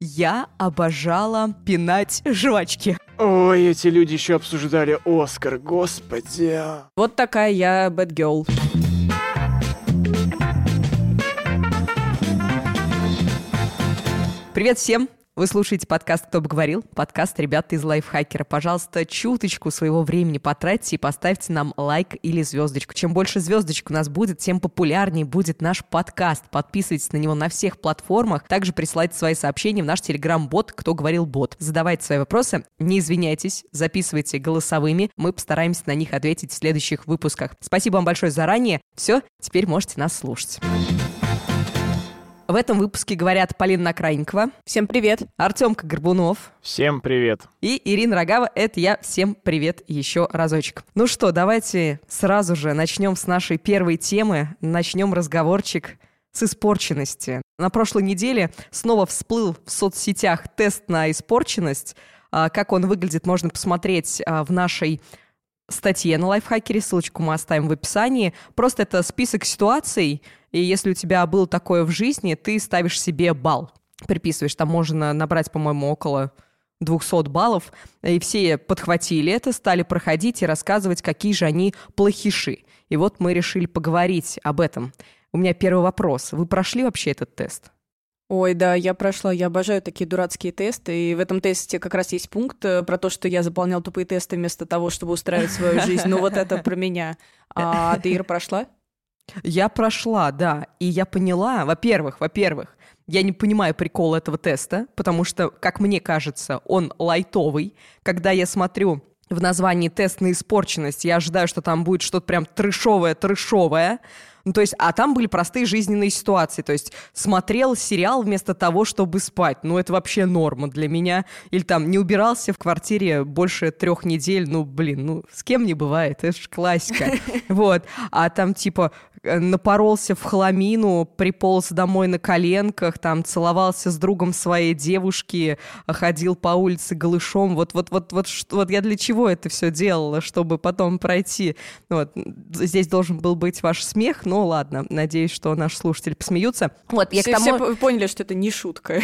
Я обожала пинать жвачки. Ой, эти люди еще обсуждали Оскар, господи. Вот такая я girl. Привет всем! Вы слушаете подкаст «Кто бы говорил?» Подкаст ребята из Лайфхакера. Пожалуйста, чуточку своего времени потратьте и поставьте нам лайк или звездочку. Чем больше звездочек у нас будет, тем популярнее будет наш подкаст. Подписывайтесь на него на всех платформах. Также присылайте свои сообщения в наш телеграм-бот «Кто говорил бот». Задавайте свои вопросы, не извиняйтесь, записывайте голосовыми. Мы постараемся на них ответить в следующих выпусках. Спасибо вам большое заранее. Все, теперь можете нас слушать. В этом выпуске говорят Полина Накрайникова. Всем привет. Артемка Горбунов. Всем привет. И Ирина Рогава. Это я. Всем привет еще разочек. Ну что, давайте сразу же начнем с нашей первой темы. Начнем разговорчик с испорченности. На прошлой неделе снова всплыл в соцсетях тест на испорченность. А, как он выглядит, можно посмотреть а, в нашей статье на лайфхакере, ссылочку мы оставим в описании. Просто это список ситуаций, и если у тебя было такое в жизни, ты ставишь себе балл, приписываешь. Там можно набрать, по-моему, около 200 баллов, и все подхватили это, стали проходить и рассказывать, какие же они плохиши. И вот мы решили поговорить об этом. У меня первый вопрос. Вы прошли вообще этот тест? Ой, да, я прошла, я обожаю такие дурацкие тесты, и в этом тесте как раз есть пункт э, про то, что я заполнял тупые тесты вместо того, чтобы устраивать свою жизнь. Ну вот это про меня. А ты, Ира, прошла? Я прошла, да, и я поняла, во-первых, во-первых, я не понимаю прикол этого теста, потому что, как мне кажется, он лайтовый. Когда я смотрю в названии «тест на испорченность», я ожидаю, что там будет что-то прям трешовое-трешовое, ну, то есть, а там были простые жизненные ситуации. То есть, смотрел сериал вместо того, чтобы спать. Ну, это вообще норма для меня. Или там не убирался в квартире больше трех недель. Ну, блин, ну, с кем не бывает. Это же классика. Вот. А там, типа, Э, напоролся в хламину, приполз домой на коленках, там целовался с другом своей девушки, ходил по улице голышом. Вот, вот, вот, вот, что, вот я для чего это все делала, чтобы потом пройти. Вот. Здесь должен был быть ваш смех, но ладно, надеюсь, что наши слушатели посмеются. Вот, я все, к тому... все поняли, что это не шутка.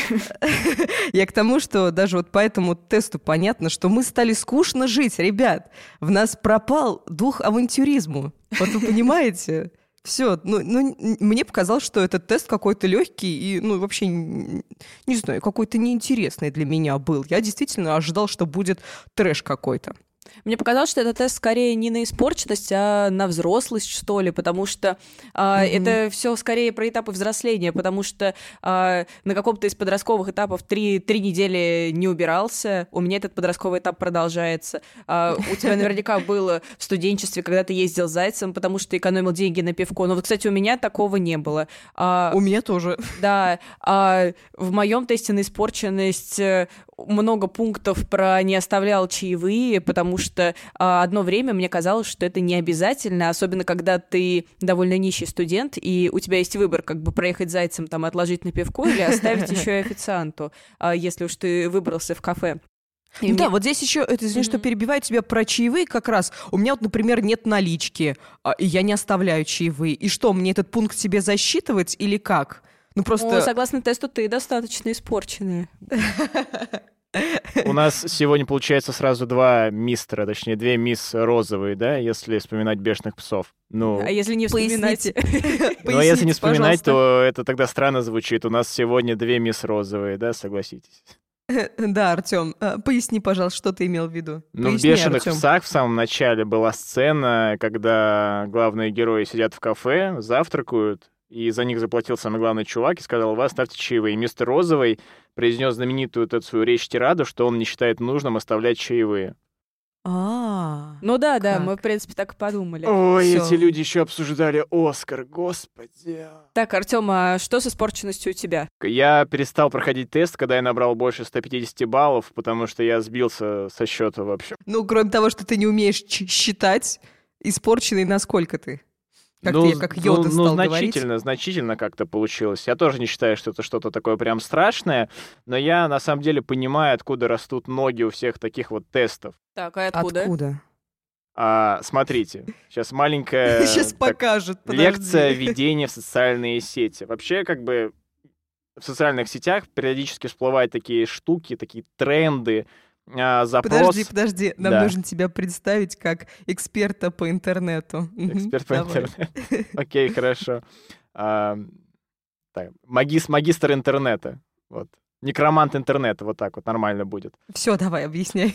Я к тому, что даже вот по этому тесту понятно, что мы стали скучно жить, ребят. В нас пропал дух авантюризму. Вот вы понимаете? Все, ну, ну, мне показалось, что этот тест какой-то легкий и, ну, вообще, не знаю, какой-то неинтересный для меня был. Я действительно ожидал, что будет трэш какой-то. Мне показалось, что это тест скорее не на испорченность, а на взрослость, что ли, потому что а, mm-hmm. это все скорее про этапы взросления, потому что а, на каком-то из подростковых этапов три, три недели не убирался, у меня этот подростковый этап продолжается. А, у тебя наверняка было в студенчестве, когда ты ездил зайцем, потому что экономил деньги на пивко. Но вот, кстати, у меня такого не было. А, у меня тоже. Да. А, в моем тесте на испорченность э, много пунктов про не оставлял чаевые, потому что а, одно время мне казалось, что это не обязательно, особенно когда ты довольно нищий студент, и у тебя есть выбор, как бы проехать зайцем, там, отложить на пивко или оставить еще и официанту, а, если уж ты выбрался в кафе. И да, мне... вот здесь еще, это, извини, mm-hmm. что перебиваю тебя про чаевые как раз. У меня вот, например, нет налички, а, и я не оставляю чаевые. И что, мне этот пункт себе засчитывать или как? Ну просто... Ну, согласно тесту, ты достаточно испорченная. У нас сегодня получается сразу два мистера, точнее, две мисс розовые, да, если вспоминать бешеных псов. Ну, а если не вспоминать? Ну, а если не вспоминать, то это тогда странно звучит. У нас сегодня две мисс розовые, да, согласитесь? Да, Артем, а, поясни, пожалуйста, что ты имел в виду. Ну, в «Бешеных псах» в самом начале была сцена, когда главные герои сидят в кафе, завтракают, и за них заплатил самый главный чувак и сказал, вас ставьте чаевые. И мистер Розовый произнес знаменитую эту свою речь тираду, что он не считает нужным оставлять чаевые. А, ну да, да, мы в принципе так и подумали. Ой, Всё. эти люди еще обсуждали Оскар, господи. Так, Артем, а что с испорченностью у тебя? Я перестал проходить тест, когда я набрал больше 150 баллов, потому что я сбился со счета вообще. Ну, кроме того, что ты не умеешь считать, испорченный насколько ты? Как ну, ты, как Йода ну, стал ну, значительно, говорить. значительно как-то получилось. Я тоже не считаю, что это что-то такое прям страшное, но я на самом деле понимаю, откуда растут ноги у всех таких вот тестов. Так, а откуда? Откуда? А, смотрите, сейчас маленькая сейчас покажет, лекция введения в социальные сети. Вообще, как бы в социальных сетях периодически всплывают такие штуки, такие тренды, запрос... Подожди, подожди, нам Да. нужно тебя представить как эксперта по интернету. Эксперт по давай. интернету. Окей, хорошо. А, так, магис- магистр интернета. Вот. Некромант интернета, вот так вот нормально будет. Все, давай, объясняй.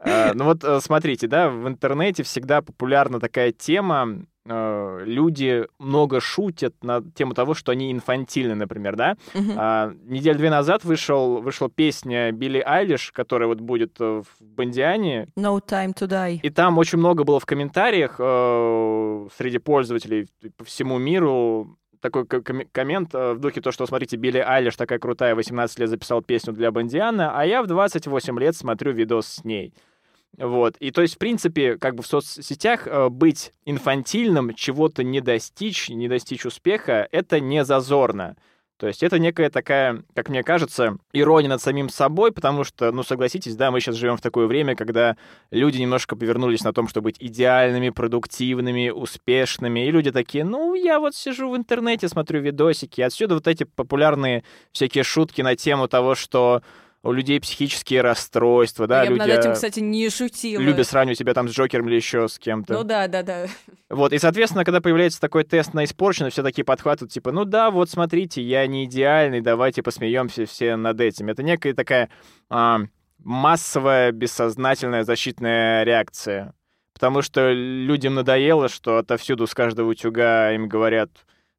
А, Ну вот э, смотрите, да, в интернете всегда популярна такая тема, люди много шутят на тему того, что они инфантильны, например, да. Мгм. А, неделю две назад вышел, вышла песня Билли Айлиш, которая вот будет э, в Бондиане, No time to die. и там очень много было в комментариях э, среди пользователей по всему миру такой ко- коме- коммент э, в духе то, что, смотрите, Билли Айлиш такая крутая, 18 лет записал песню для Бондиана, а я в 28 лет смотрю видос с ней. Вот. И то есть, в принципе, как бы в соцсетях э, быть инфантильным, чего-то не достичь, не достичь успеха, это не зазорно. То есть это некая такая, как мне кажется, ирония над самим собой, потому что, ну, согласитесь, да, мы сейчас живем в такое время, когда люди немножко повернулись на том, чтобы быть идеальными, продуктивными, успешными, и люди такие, ну, я вот сижу в интернете, смотрю видосики, отсюда вот эти популярные всякие шутки на тему того, что у людей психические расстройства, да, Я бы люди над этим, кстати, не шутила. любят сравнивать себя там с Джокером или еще с кем-то. Ну да, да, да. Вот, и, соответственно, когда появляется такой тест на испорченность, все такие подхватывают, типа, ну да, вот смотрите, я не идеальный, давайте посмеемся все над этим. Это некая такая а, массовая, бессознательная защитная реакция. Потому что людям надоело, что отовсюду с каждого утюга им говорят,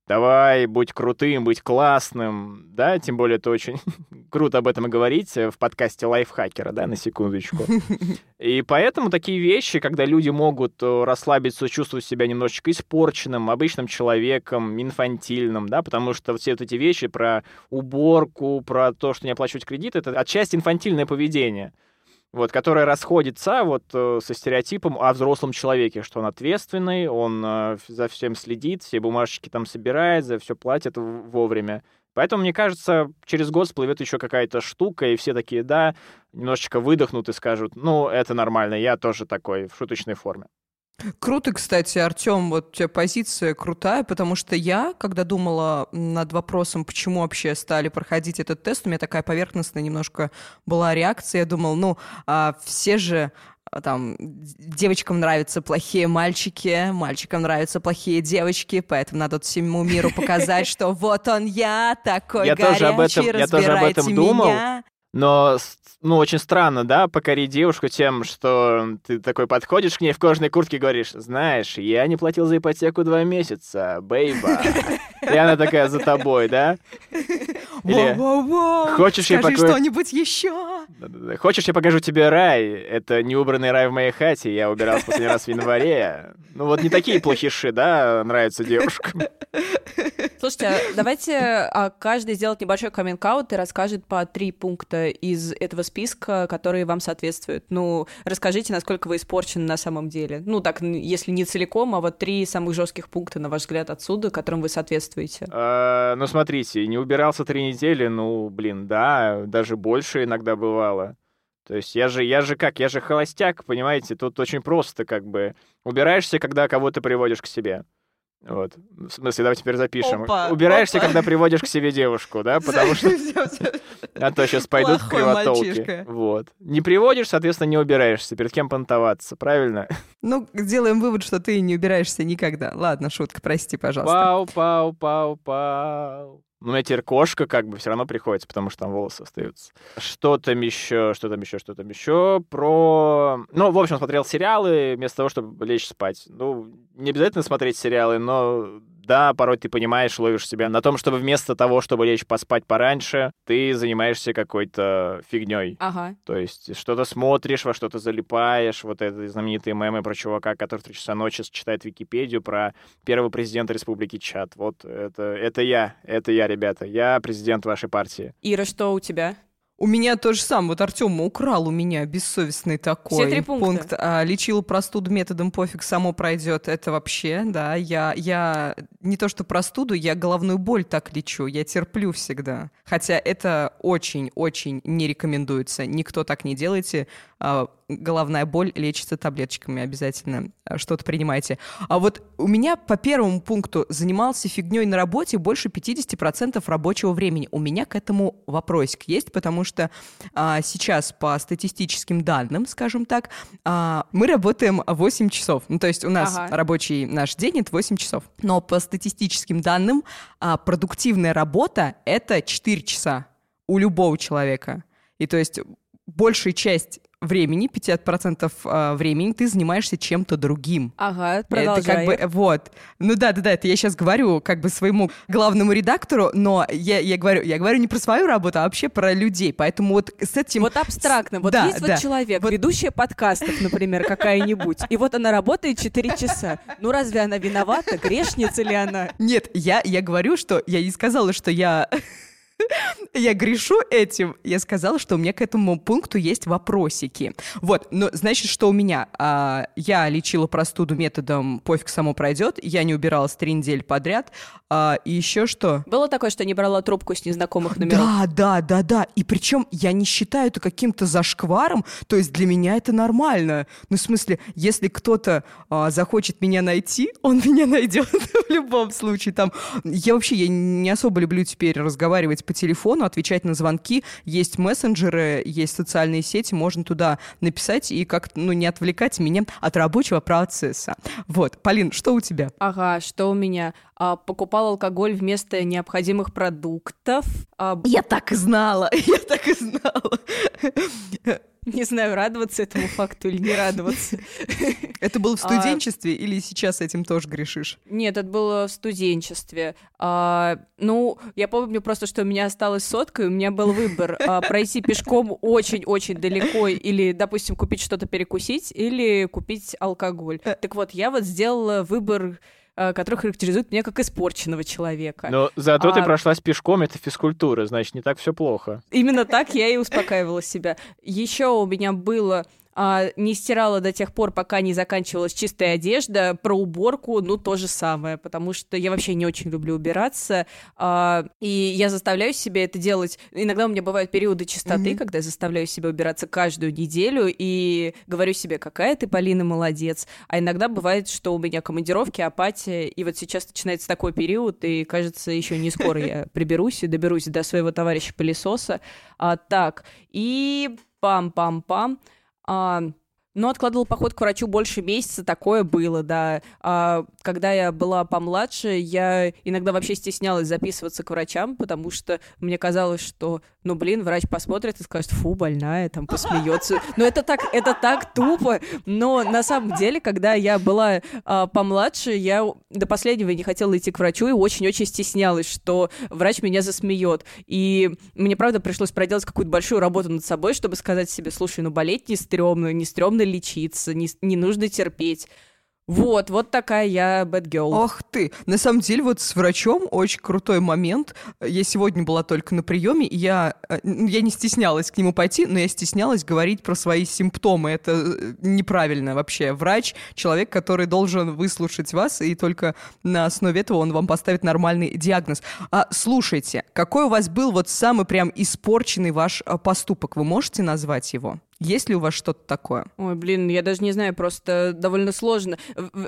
давай, будь крутым, будь классным, да, тем более это очень круто об этом и говорить э, в подкасте лайфхакера, да, на секундочку. И поэтому такие вещи, когда люди могут э, расслабиться, чувствовать себя немножечко испорченным, обычным человеком, инфантильным, да, потому что все вот эти вещи про уборку, про то, что не оплачивать кредит, это отчасти инфантильное поведение, вот, которое расходится вот э, со стереотипом о взрослом человеке, что он ответственный, он э, за всем следит, все бумажечки там собирает, за все платит вовремя. Поэтому, мне кажется, через год всплывет еще какая-то штука, и все такие, да, немножечко выдохнут и скажут, ну, это нормально, я тоже такой в шуточной форме. Круто, кстати, Артем, вот у тебя позиция крутая, потому что я, когда думала над вопросом, почему вообще стали проходить этот тест, у меня такая поверхностная немножко была реакция. Я думала, ну, а, все же а, там девочкам нравятся плохие мальчики, мальчикам нравятся плохие девочки, поэтому надо всему миру показать, что вот он я, такой Я тоже об этом- горячий, я тоже об этом разбирайте думал. меня. Но, ну, очень странно, да, покорить девушку тем, что ты такой подходишь к ней в кожаной куртке и говоришь, знаешь, я не платил за ипотеку два месяца, бейба. И она такая за тобой, да? Или Воу-воу-воу, хочешь я скажи покажу- что-нибудь еще? Хочешь, я покажу тебе рай? Это неубранный рай в моей хате, я убирался последний раз в январе. Ну вот не такие плохиши, да, нравятся девушкам. Слушайте, а давайте а, каждый сделает небольшой каминг и расскажет по три пункта из этого списка, которые вам соответствуют. Ну, расскажите, насколько вы испорчены на самом деле. Ну, так, если не целиком, а вот три самых жестких пункта, на ваш взгляд, отсюда, которым вы соответствуете. А, Ну, смотрите, не убирался три недели, ну, блин, да, даже больше иногда бывало. То есть я же, я же как, я же холостяк, понимаете, тут очень просто как бы. Убираешься, когда кого-то приводишь к себе. Вот. В смысле, давай теперь запишем. Опа, Убираешься, опа. когда приводишь к себе девушку, да, потому что... А то сейчас пойдут кривотолки. Вот. Не приводишь, соответственно, не убираешься. Перед кем понтоваться, правильно? Ну, делаем вывод, что ты не убираешься никогда. Ладно, шутка, прости, пожалуйста. Пау, пау, пау, пау. Ну, у меня теперь кошка как бы все равно приходится, потому что там волосы остаются. Что там еще, что там еще, что там еще? Про... Ну, в общем, смотрел сериалы вместо того, чтобы лечь спать. Ну, не обязательно смотреть сериалы, но да, порой ты понимаешь, ловишь себя на том, чтобы вместо того, чтобы лечь поспать пораньше, ты занимаешься какой-то фигней. Ага. То есть что-то смотришь, во что-то залипаешь. Вот это знаменитые мемы про чувака, который в 3 часа ночи читает Википедию про первого президента Республики Чад. Вот это, это я, это я, ребята. Я президент вашей партии. Ира, что у тебя? У меня то же самое. Вот Артем украл у меня бессовестный такой Все три пункта. пункт. А, лечил простуду методом пофиг, само пройдет. Это вообще, да. Я, я не то что простуду, я головную боль так лечу, я терплю всегда. Хотя это очень-очень не рекомендуется. Никто так не делайте. А, головная боль лечится таблеточками обязательно. А, что-то принимайте. А вот у меня по первому пункту занимался фигней на работе больше 50% рабочего времени. У меня к этому вопросик есть, потому что а, сейчас по статистическим данным, скажем так, а, мы работаем 8 часов. Ну, то есть у нас ага. рабочий наш день — это 8 часов. Но по статистическим данным а, продуктивная работа — это 4 часа у любого человека. И то есть большая часть времени, 50% а, времени ты занимаешься чем-то другим. Ага, продолжай. Это как бы, вот. Ну да, да, да, это я сейчас говорю как бы своему главному редактору, но я, я, говорю, я говорю не про свою работу, а вообще про людей, поэтому вот с этим... Вот абстрактно, вот да, есть да. вот человек, вот... ведущая подкастов, например, какая-нибудь, и вот она работает 4 часа. Ну разве она виновата? Грешница ли она? Нет, я, я говорю, что я не сказала, что я я грешу этим. Я сказала, что у меня к этому пункту есть вопросики. Вот, но значит, что у меня? А, я лечила простуду методом «пофиг, само пройдет», я не убиралась три недели подряд, а, и еще что? Было такое, что не брала трубку с незнакомых номеров? Да, да, да, да. И причем я не считаю это каким-то зашкваром, то есть для меня это нормально. Ну, в смысле, если кто-то а, захочет меня найти, он меня найдет в любом случае. Там, я вообще я не особо люблю теперь разговаривать по телефону, отвечать на звонки. Есть мессенджеры, есть социальные сети, можно туда написать и как-то, ну, не отвлекать меня от рабочего процесса. Вот. Полин, что у тебя? Ага, что у меня? А, покупал алкоголь вместо необходимых продуктов. А... Я так и знала, я так и знала. Не знаю, радоваться этому факту или не радоваться. Это было в а, студенчестве или сейчас этим тоже грешишь? Нет, это было в студенчестве. А, ну, я помню просто, что у меня осталась сотка, и у меня был выбор а, пройти пешком очень-очень далеко или, допустим, купить что-то перекусить или купить алкоголь. Э. Так вот, я вот сделала выбор который характеризует меня как испорченного человека. Но зато а... ты прошлась пешком, это физкультура, значит, не так все плохо. Именно так я и успокаивала себя. Еще у меня было а, не стирала до тех пор, пока не заканчивалась чистая одежда. Про уборку, ну, то же самое, потому что я вообще не очень люблю убираться, а, и я заставляю себя это делать. Иногда у меня бывают периоды чистоты, mm-hmm. когда я заставляю себя убираться каждую неделю и говорю себе, какая ты, Полина, молодец. А иногда бывает, что у меня командировки, апатия, и вот сейчас начинается такой период, и кажется, еще не скоро я приберусь и доберусь до своего товарища пылесоса. А, так, и пам-пам-пам. А, но откладывал поход к врачу больше месяца, такое было, да. А, когда я была помладше, я иногда вообще стеснялась записываться к врачам, потому что мне казалось, что, ну, блин, врач посмотрит и скажет, фу, больная, там, посмеется. Но это так, это так тупо. Но на самом деле, когда я была а, помладше, я до последнего не хотела идти к врачу и очень-очень стеснялась, что врач меня засмеет. И мне, правда, пришлось проделать какую-то большую работу над собой, чтобы сказать себе, слушай, ну, болеть не стрёмно, не стрёмно лечиться, не, не нужно терпеть. Вот, вот такая я girl. Ох ты! На самом деле, вот с врачом очень крутой момент. Я сегодня была только на приеме, и я, э, я не стеснялась к нему пойти, но я стеснялась говорить про свои симптомы. Это э, неправильно вообще. Врач — человек, который должен выслушать вас, и только на основе этого он вам поставит нормальный диагноз. А слушайте, какой у вас был вот самый прям испорченный ваш э, поступок? Вы можете назвать его? Есть ли у вас что-то такое? Ой, блин, я даже не знаю, просто довольно сложно.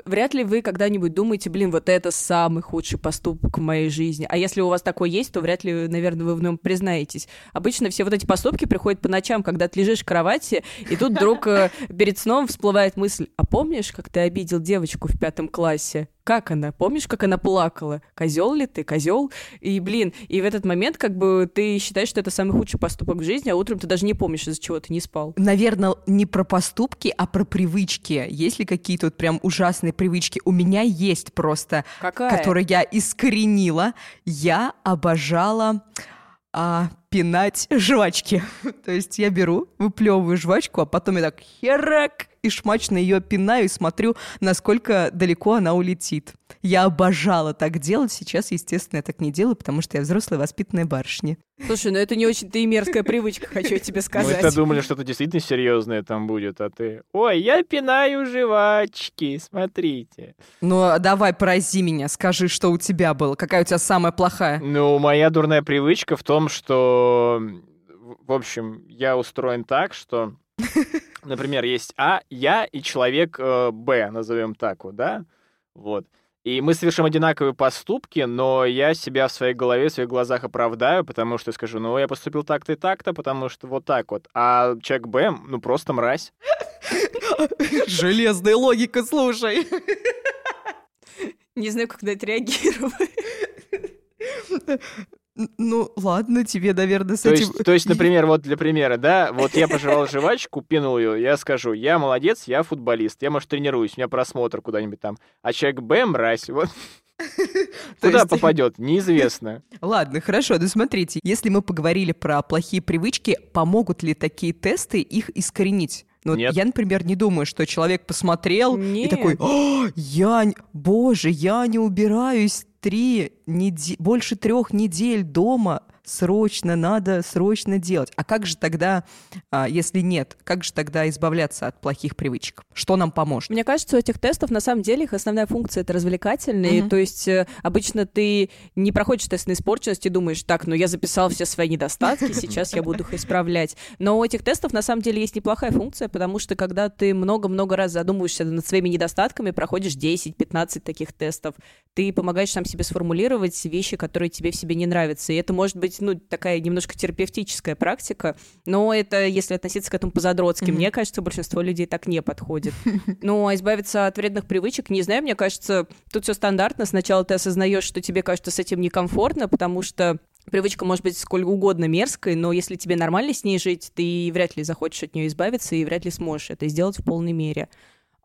Вряд ли вы когда-нибудь думаете, блин, вот это самый худший поступок в моей жизни. А если у вас такой есть, то вряд ли, наверное, вы в нем признаетесь. Обычно все вот эти поступки приходят по ночам, когда ты лежишь в кровати, и тут вдруг э, перед сном всплывает мысль, а помнишь, как ты обидел девочку в пятом классе? Как она? Помнишь, как она плакала? Козел ли ты? Козел? И, блин, и в этот момент как бы ты считаешь, что это самый худший поступок в жизни, а утром ты даже не помнишь, из-за чего ты не спал. Наверное, не про поступки, а про привычки. Есть ли какие-то вот прям ужасные привычки? У меня есть просто, Какая? которые я искоренила. Я обожала а, пинать жвачки. То есть я беру, выплевываю жвачку, а потом я так херак и шмачно ее пинаю и смотрю, насколько далеко она улетит. Я обожала так делать, сейчас, естественно, я так не делаю, потому что я взрослая воспитанная барышня. Слушай, ну это не очень-то и мерзкая привычка, хочу тебе сказать. Мы-то думали, что-то действительно серьезное там будет, а ты... Ой, я пинаю жвачки, смотрите. Ну, давай, порази меня, скажи, что у тебя было, какая у тебя самая плохая. Ну, моя дурная привычка в том, что... В общем, я устроен так, что... Например, есть А, я и человек э, Б, назовем так вот, да? Вот. И мы совершим одинаковые поступки, но я себя в своей голове, в своих глазах оправдаю, потому что скажу, ну, я поступил так-то и так-то, потому что вот так вот. А человек Б, ну, просто мразь. Железная логика, слушай. Не знаю, как на это реагировать. Ну, ладно, тебе, наверное, с То этим... есть, то есть, например, вот для примера, да, вот я пожевал жвачку, пинул ее, я скажу, я молодец, я футболист, я, может, тренируюсь, у меня просмотр куда-нибудь там. А человек Б, мразь, вот куда есть- попадет, неизвестно. Ладно, хорошо, ну смотрите, если мы поговорили про плохие привычки, помогут ли такие тесты их искоренить? Ну, Нет. я, например, не думаю, что человек посмотрел и Нет. такой, «О, я, н- боже, я не убираюсь три неде- больше трех недель дома, срочно надо, срочно делать. А как же тогда, а, если нет, как же тогда избавляться от плохих привычек? Что нам поможет? Мне кажется, у этих тестов на самом деле их основная функция это развлекательные. Мгм. То есть э, обычно ты не проходишь тест на испорченность и думаешь, так, ну я записал все свои недостатки, сейчас я буду их исправлять. Но у этих тестов на самом деле есть неплохая функция, потому что когда ты много-много раз задумываешься над своими недостатками, проходишь 10-15 таких тестов, ты помогаешь сам себе сформулировать вещи, которые тебе в себе не нравятся. И это может быть, ну, такая немножко терапевтическая практика, но это если относиться к этому по-задротски. Мгм. Мне кажется, большинство людей так не подходит. Ну, а избавиться от вредных привычек, не знаю, мне кажется, тут все стандартно. Сначала ты осознаешь, что тебе кажется с этим некомфортно, потому что привычка может быть сколь угодно мерзкой, но если тебе нормально с ней жить, ты вряд ли захочешь от нее избавиться и вряд ли сможешь это сделать в полной мере.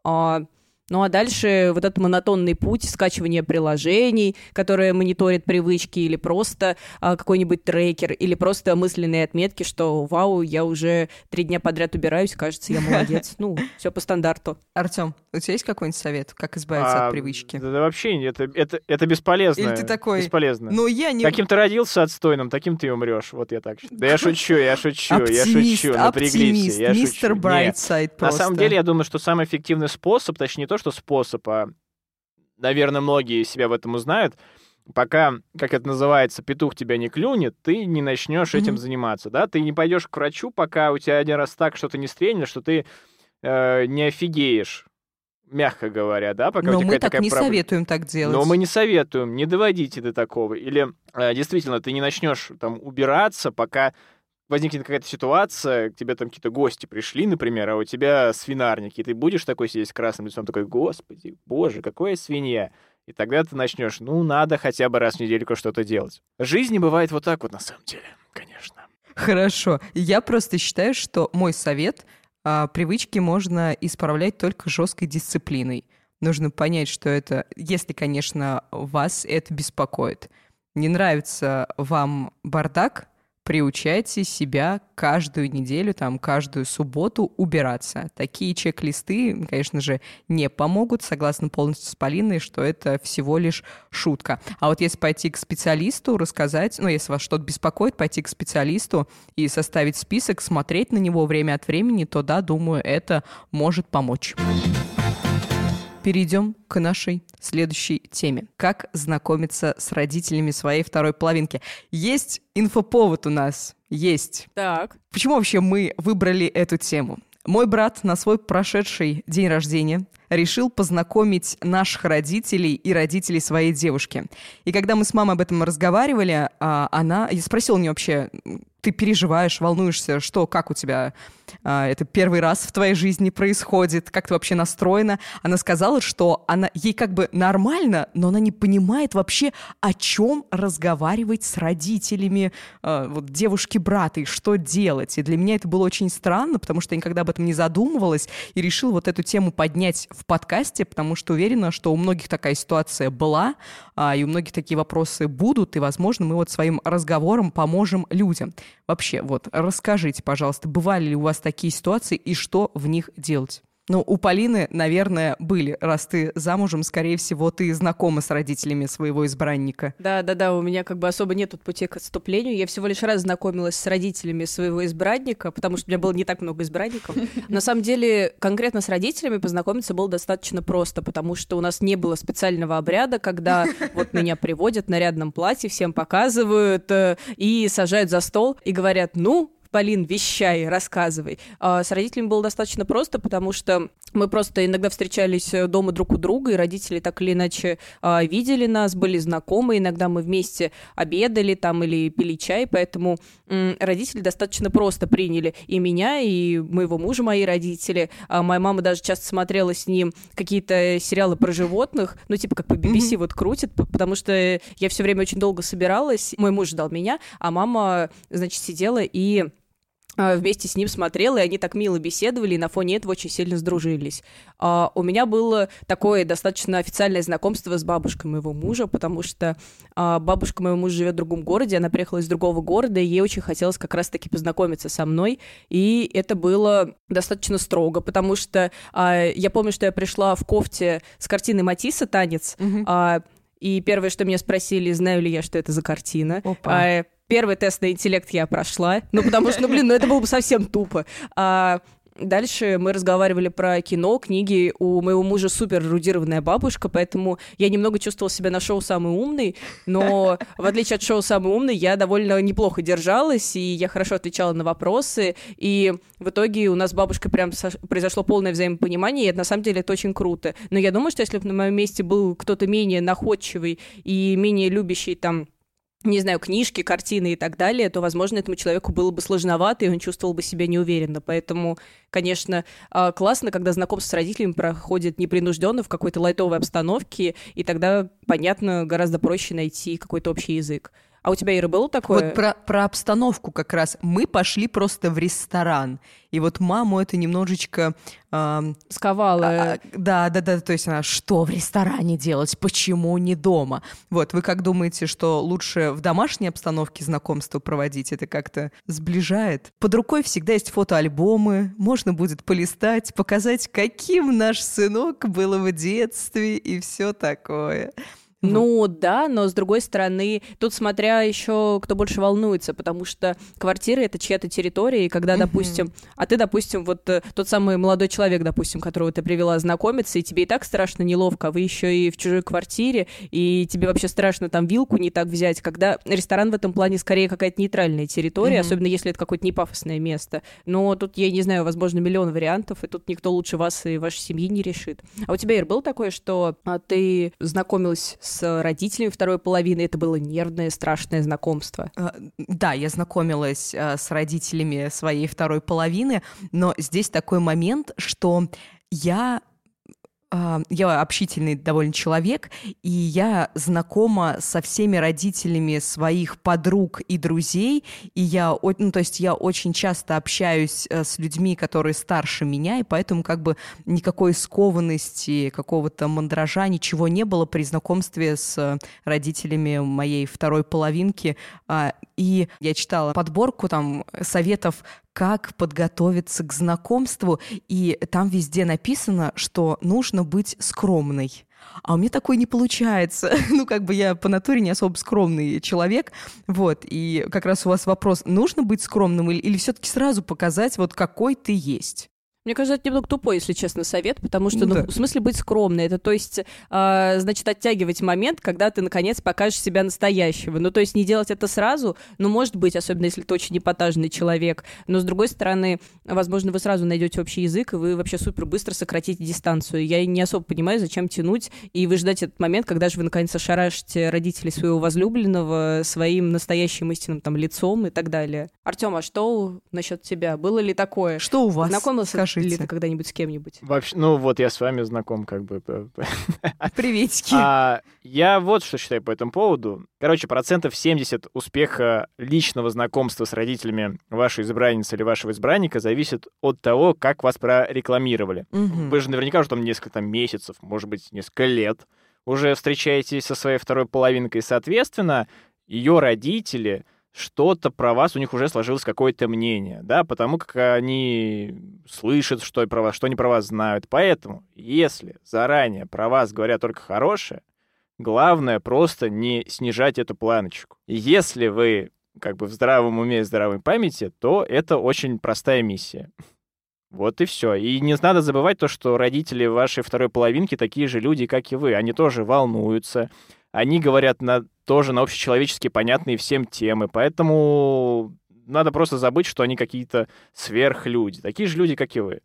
А, ну а дальше вот этот монотонный путь скачивания приложений, которые мониторят привычки, или просто а, какой-нибудь трекер, или просто мысленные отметки, что вау, я уже три дня подряд убираюсь, кажется, я молодец. Ну, все по стандарту. Артем, у тебя есть какой-нибудь совет, как избавиться А, от привычки? Да, да вообще, нет, это, это, это бесполезно. Или ты такой, Бесполезно. Ну, я не... Каким ты родился отстойным, таким ты и умрешь. Вот я так считаю. Да я шучу, я шучу, я шучу, напряглись. оптимист, мистер. Брайтсайд На просто. самом деле, я думаю, что самый эффективный способ, точнее, не то, что способ, а, наверное, многие себя в этом узнают, пока, как это называется, петух тебя не клюнет, ты не начнешь этим Мгм. заниматься, да? Ты не пойдешь к врачу, пока у тебя один раз так что-то не стрельнет, что ты э, не офигеешь, мягко говоря, да? Пока у Но тебя мы так такая не проблема. советуем так делать. Но мы не советуем, не доводите до такого. Или э, действительно, ты не начнешь там убираться, пока возникнет какая-то ситуация, к тебе там какие-то гости пришли, например, а у тебя свинарник, и ты будешь такой сидеть с красным лицом, такой, господи, боже, какое свинья. И тогда ты начнешь, ну, надо хотя бы раз в недельку что-то делать. Жизнь не бывает вот так вот на самом деле, конечно. Хорошо. Я просто считаю, что мой совет а, привычки можно исправлять только жесткой дисциплиной. Нужно понять, что это, если, конечно, вас это беспокоит. Не нравится вам бардак, приучайте себя каждую неделю, там, каждую субботу убираться. Такие чек-листы, конечно же, не помогут, согласно полностью с Полиной, что это всего лишь шутка. А вот если пойти к специалисту, рассказать, ну, если вас что-то беспокоит, пойти к специалисту и составить список, смотреть на него время от времени, то да, думаю, это может помочь. Перейдем к нашей следующей теме. Как знакомиться с родителями своей второй половинки? Есть инфоповод у нас. Есть. Так. Почему вообще мы выбрали эту тему? Мой брат на свой прошедший день рождения решил познакомить наших родителей и родителей своей девушки. И когда мы с мамой об этом разговаривали, а, она... Я спросила у нее вообще, ты переживаешь, волнуешься, что, как у тебя это первый раз в твоей жизни происходит, как ты вообще настроена? Она сказала, что она, ей как бы нормально, но она не понимает вообще, о чем разговаривать с родителями а, вот, девушки брата и что делать. И для меня это было очень странно, потому что я никогда об этом не задумывалась и решила вот эту тему поднять в подкасте, потому что уверена, что у многих такая ситуация была, а, и у многих такие вопросы будут, и, возможно, мы вот своим разговором поможем людям. Вообще, вот, расскажите, пожалуйста, бывали ли у вас такие ситуации и что в них делать? Ну, у Полины, наверное, были. Раз ты замужем, скорее всего, ты знакома с родителями своего избранника. Да, да, да, у меня как бы особо нет тут пути к отступлению. Я всего лишь раз знакомилась с родителями своего избранника, потому что у меня было не так много избранников. На самом деле, конкретно с родителями познакомиться было достаточно просто, потому что у нас не было специального обряда, когда вот меня приводят в нарядном платье, всем показывают э, и сажают за стол и говорят, ну, Полин, вещай, рассказывай. А с родителями было достаточно просто, потому что мы просто иногда встречались э, дома друг у друга, и родители так или иначе а, видели нас, были знакомы, иногда мы вместе обедали там или пили чай, поэтому родители достаточно просто приняли и меня, и моего мужа, мои родители. А моя мама даже часто смотрела с ним какие-то сериалы про животных, ну типа как по BBC mm-hmm. вот крутит, потому что я все время очень долго собиралась, мой муж ждал меня, а мама, значит, сидела и вместе с ним смотрела, и они так мило беседовали, и на фоне этого очень сильно сдружились. А, у меня было такое достаточно официальное знакомство с бабушкой моего мужа, потому что а, бабушка моего мужа живет в другом городе, она приехала из другого города, и ей очень хотелось как раз-таки познакомиться со мной, и это было достаточно строго, потому что я помню, что я пришла в кофте с картины Матисса «Танец», mm-hmm. И первое, что меня спросили, знаю ли я, что это за картина. Опа. Первый тест на интеллект я прошла. Ну, потому что, ну, блин, ну это было бы совсем тупо. А, Дальше мы разговаривали про кино, книги. У моего мужа супер эрудированная бабушка, поэтому я немного чувствовала себя на шоу «Самый умный», но в отличие от шоу «Самый умный» я довольно неплохо держалась, и я хорошо отвечала на вопросы, и в итоге у нас с бабушкой прям произошло полное взаимопонимание, и это, на самом деле это очень круто. Но я думаю, что если бы на моем месте был кто-то менее находчивый и менее любящий там не знаю, книжки, картины и так далее, то, возможно, этому человеку было бы сложновато, и он чувствовал бы себя неуверенно. Поэтому, конечно, а, классно, когда знакомство с родителями проходит непринужденно в какой-то лайтовой обстановке, и тогда, понятно, гораздо проще найти какой-то общий язык. А у тебя, Ира, было такое? Вот про, про обстановку как раз. Мы пошли просто в ресторан. И вот маму это немножечко... Э, Сковало. А, да, да, да. То есть она, что в ресторане делать? Почему не дома? Вот, вы как думаете, что лучше в домашней обстановке знакомство проводить? Это как-то сближает? Под рукой всегда есть фотоальбомы. Можно будет полистать, показать, каким наш сынок был в детстве и все такое. Ну да, но с другой стороны, тут смотря еще кто больше волнуется, потому что квартира это чья-то территория, и когда, допустим, а ты, допустим, вот э, тот самый молодой человек, допустим, которого ты привела знакомиться, и тебе и так страшно неловко, а вы еще и в чужой квартире, и тебе вообще страшно там вилку не так взять, когда ресторан в этом плане скорее какая-то нейтральная территория, особенно если это какое-то непафосное место. Но тут, я не знаю, возможно, миллион вариантов, и тут никто лучше вас и вашей семьи не решит. А у тебя, Ир, было такое, что а, ты знакомилась с с родителями второй половины. Это было нервное, страшное знакомство. А, да, я знакомилась а, с родителями своей второй половины, но здесь такой момент, что я я общительный довольно человек, и я знакома со всеми родителями своих подруг и друзей, и я, ну, то есть я очень часто общаюсь э, с людьми, которые старше меня, и поэтому как бы никакой скованности, какого-то мандража, ничего не было при знакомстве с родителями моей второй половинки. А, и я читала подборку там советов как подготовиться к знакомству, и там везде написано, что нужно быть скромной. А у меня такое не получается. ну, как бы я по натуре не особо скромный человек. Вот. И как раз у вас вопрос, нужно быть скромным или, или все-таки сразу показать, вот какой ты есть? Мне кажется, это немного тупой, если честно, совет, потому что, ну, да. в смысле быть скромной, это, то есть, э, значит, оттягивать момент, когда ты, наконец, покажешь себя настоящего. Ну, то есть, не делать это сразу, ну, может быть, особенно если ты очень эпатажный человек, но, с другой стороны, возможно, вы сразу найдете общий язык, и вы вообще супер быстро сократите дистанцию. Я не особо понимаю, зачем тянуть и выждать этот момент, когда же вы, наконец, ошарашите родителей своего возлюбленного своим настоящим истинным там лицом и так далее. Артем, а что насчет тебя? Было ли такое? Что у вас? Знакомился Скажите. Или ты когда-нибудь с кем-нибудь? Вообще, ну вот я с вами знаком как бы. Приветики. А, я вот что считаю по этому поводу. Короче, процентов 70 успеха личного знакомства с родителями вашей избранницы или вашего избранника зависит от того, как вас прорекламировали. Угу. Вы же наверняка уже там несколько там, месяцев, может быть, несколько лет уже встречаетесь со своей второй половинкой, соответственно, ее родители что-то про вас, у них уже сложилось какое-то мнение, да, потому как они слышат, что про вас, что они про вас знают. Поэтому, если заранее про вас говорят только хорошее, главное просто не снижать эту планочку. Если вы как бы в здравом уме и здравой памяти, то это очень простая миссия. Вот и все. И не надо забывать то, что родители вашей второй половинки такие же люди, как и вы. Они тоже волнуются. Они говорят на, тоже на общечеловечески понятные всем темы. Поэтому надо просто забыть, что они какие-то сверхлюди. Такие же люди, как и вы.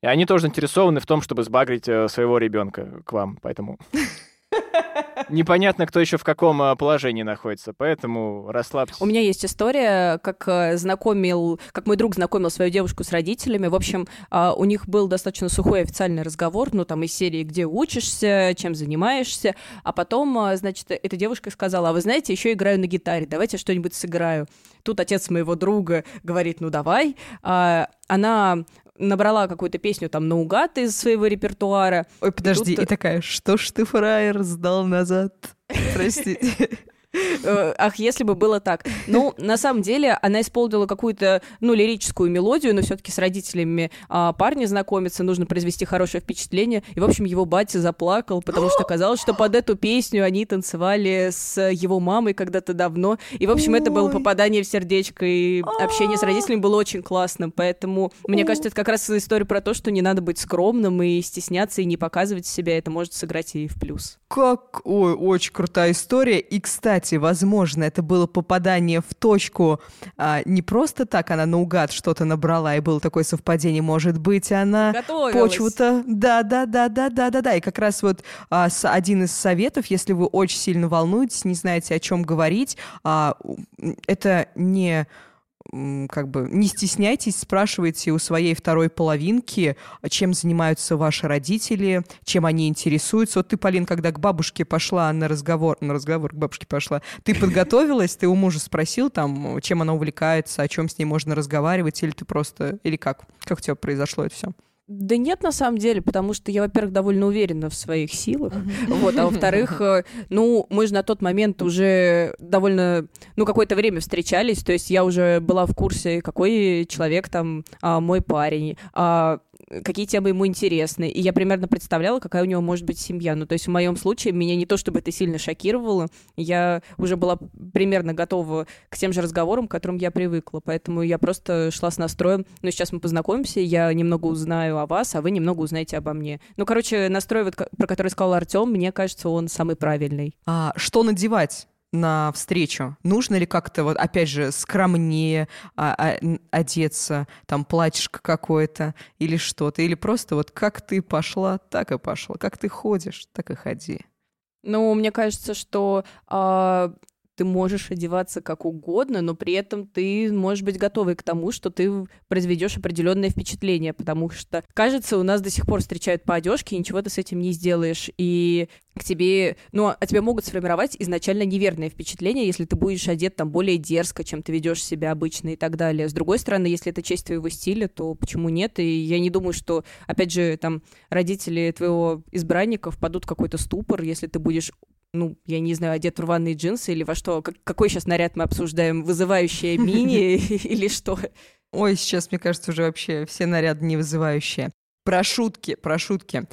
И они тоже заинтересованы в том, чтобы сбагрить э, своего ребенка к вам. Поэтому непонятно, кто еще в каком а, положении находится, поэтому расслабьтесь. У меня есть история, как э, знакомил, как мой друг знакомил свою девушку с родителями. В общем, а, у них был достаточно сухой официальный разговор, ну, там, из серии, где учишься, чем занимаешься, а потом, а, значит, эта девушка сказала, а вы знаете, еще играю на гитаре, давайте что-нибудь сыграю. Тут отец моего друга говорит, ну, давай. Она набрала какую-то песню там наугад из своего репертуара. Ой, подожди, и, тут... и такая, что ж ты, фраер, сдал назад? Простите. Э, ах, если бы было так. Ну, на самом деле, она исполнила какую-то, ну, лирическую мелодию, но все-таки с родителями а, парня знакомиться, нужно произвести хорошее впечатление. И, в общем, его батя заплакал, потому что казалось, что под эту песню они танцевали с его мамой когда-то давно. И, в общем, это было попадание в сердечко, и общение с родителями было очень классным. Поэтому, мне кажется, это как раз история про то, что не надо быть скромным и стесняться, и не показывать себя. Это может сыграть и в плюс. Как? Ой, очень крутая история. И, кстати, кстати, возможно, это было попадание в точку а, не просто так она наугад что-то набрала, и было такое совпадение, может быть, она почву-то... Да, да, да, да, да, да, да. И как раз вот а, с, один из советов, если вы очень сильно волнуетесь, не знаете, о чем говорить, а, это не как бы не стесняйтесь, спрашивайте у своей второй половинки, чем занимаются ваши родители, чем они интересуются. Вот ты, Полин, когда к бабушке пошла на разговор, на разговор к бабушке пошла, ты подготовилась, ты у мужа спросил там, чем она увлекается, о чем с ней можно разговаривать, или ты просто, или как? Как у тебя произошло это все? Да нет, на самом деле, потому что я, во-первых, довольно уверена в своих силах, вот, а во-вторых, э, ну, мы же на тот момент уже довольно, ну, какое-то время встречались, то есть я уже была в курсе, какой человек там а, мой парень, а, какие темы ему интересны, и я примерно представляла, какая у него может быть семья. Ну, то есть в моем случае меня не то чтобы это сильно шокировало, я уже была примерно готова к тем же разговорам, к которым я привыкла, поэтому я просто шла с настроем, ну, сейчас мы познакомимся, я немного узнаю о вас, а вы немного узнаете обо мне. Ну, короче, настрой, вот, про который сказал Артем, мне кажется, он самый правильный. А что надевать? На встречу? Нужно ли как-то, вот опять же, скромнее а, а, одеться, там платьишко какое-то или что-то? Или просто вот как ты пошла, так и пошла. Как ты ходишь, так и ходи. Ну, мне кажется, что э, ты можешь одеваться как угодно, но при этом ты можешь быть готовой к тому, что ты произведешь определенное впечатление, потому что, кажется, у нас до сих пор встречают по одежке, и ничего ты с этим не сделаешь. И к тебе, ну, а тебе могут сформировать изначально неверное впечатление, если ты будешь одет там более дерзко, чем ты ведешь себя обычно и так далее. С другой стороны, если это часть твоего стиля, то почему нет? И я не думаю, что, опять же, там родители твоего избранника впадут в какой-то ступор, если ты будешь ну, я не знаю, одет в рваные джинсы или во что? Как, какой сейчас наряд мы обсуждаем? Вызывающие мини или что? Ой, сейчас, мне кажется, уже вообще все наряды не вызывающие. Про шутки, про шутки.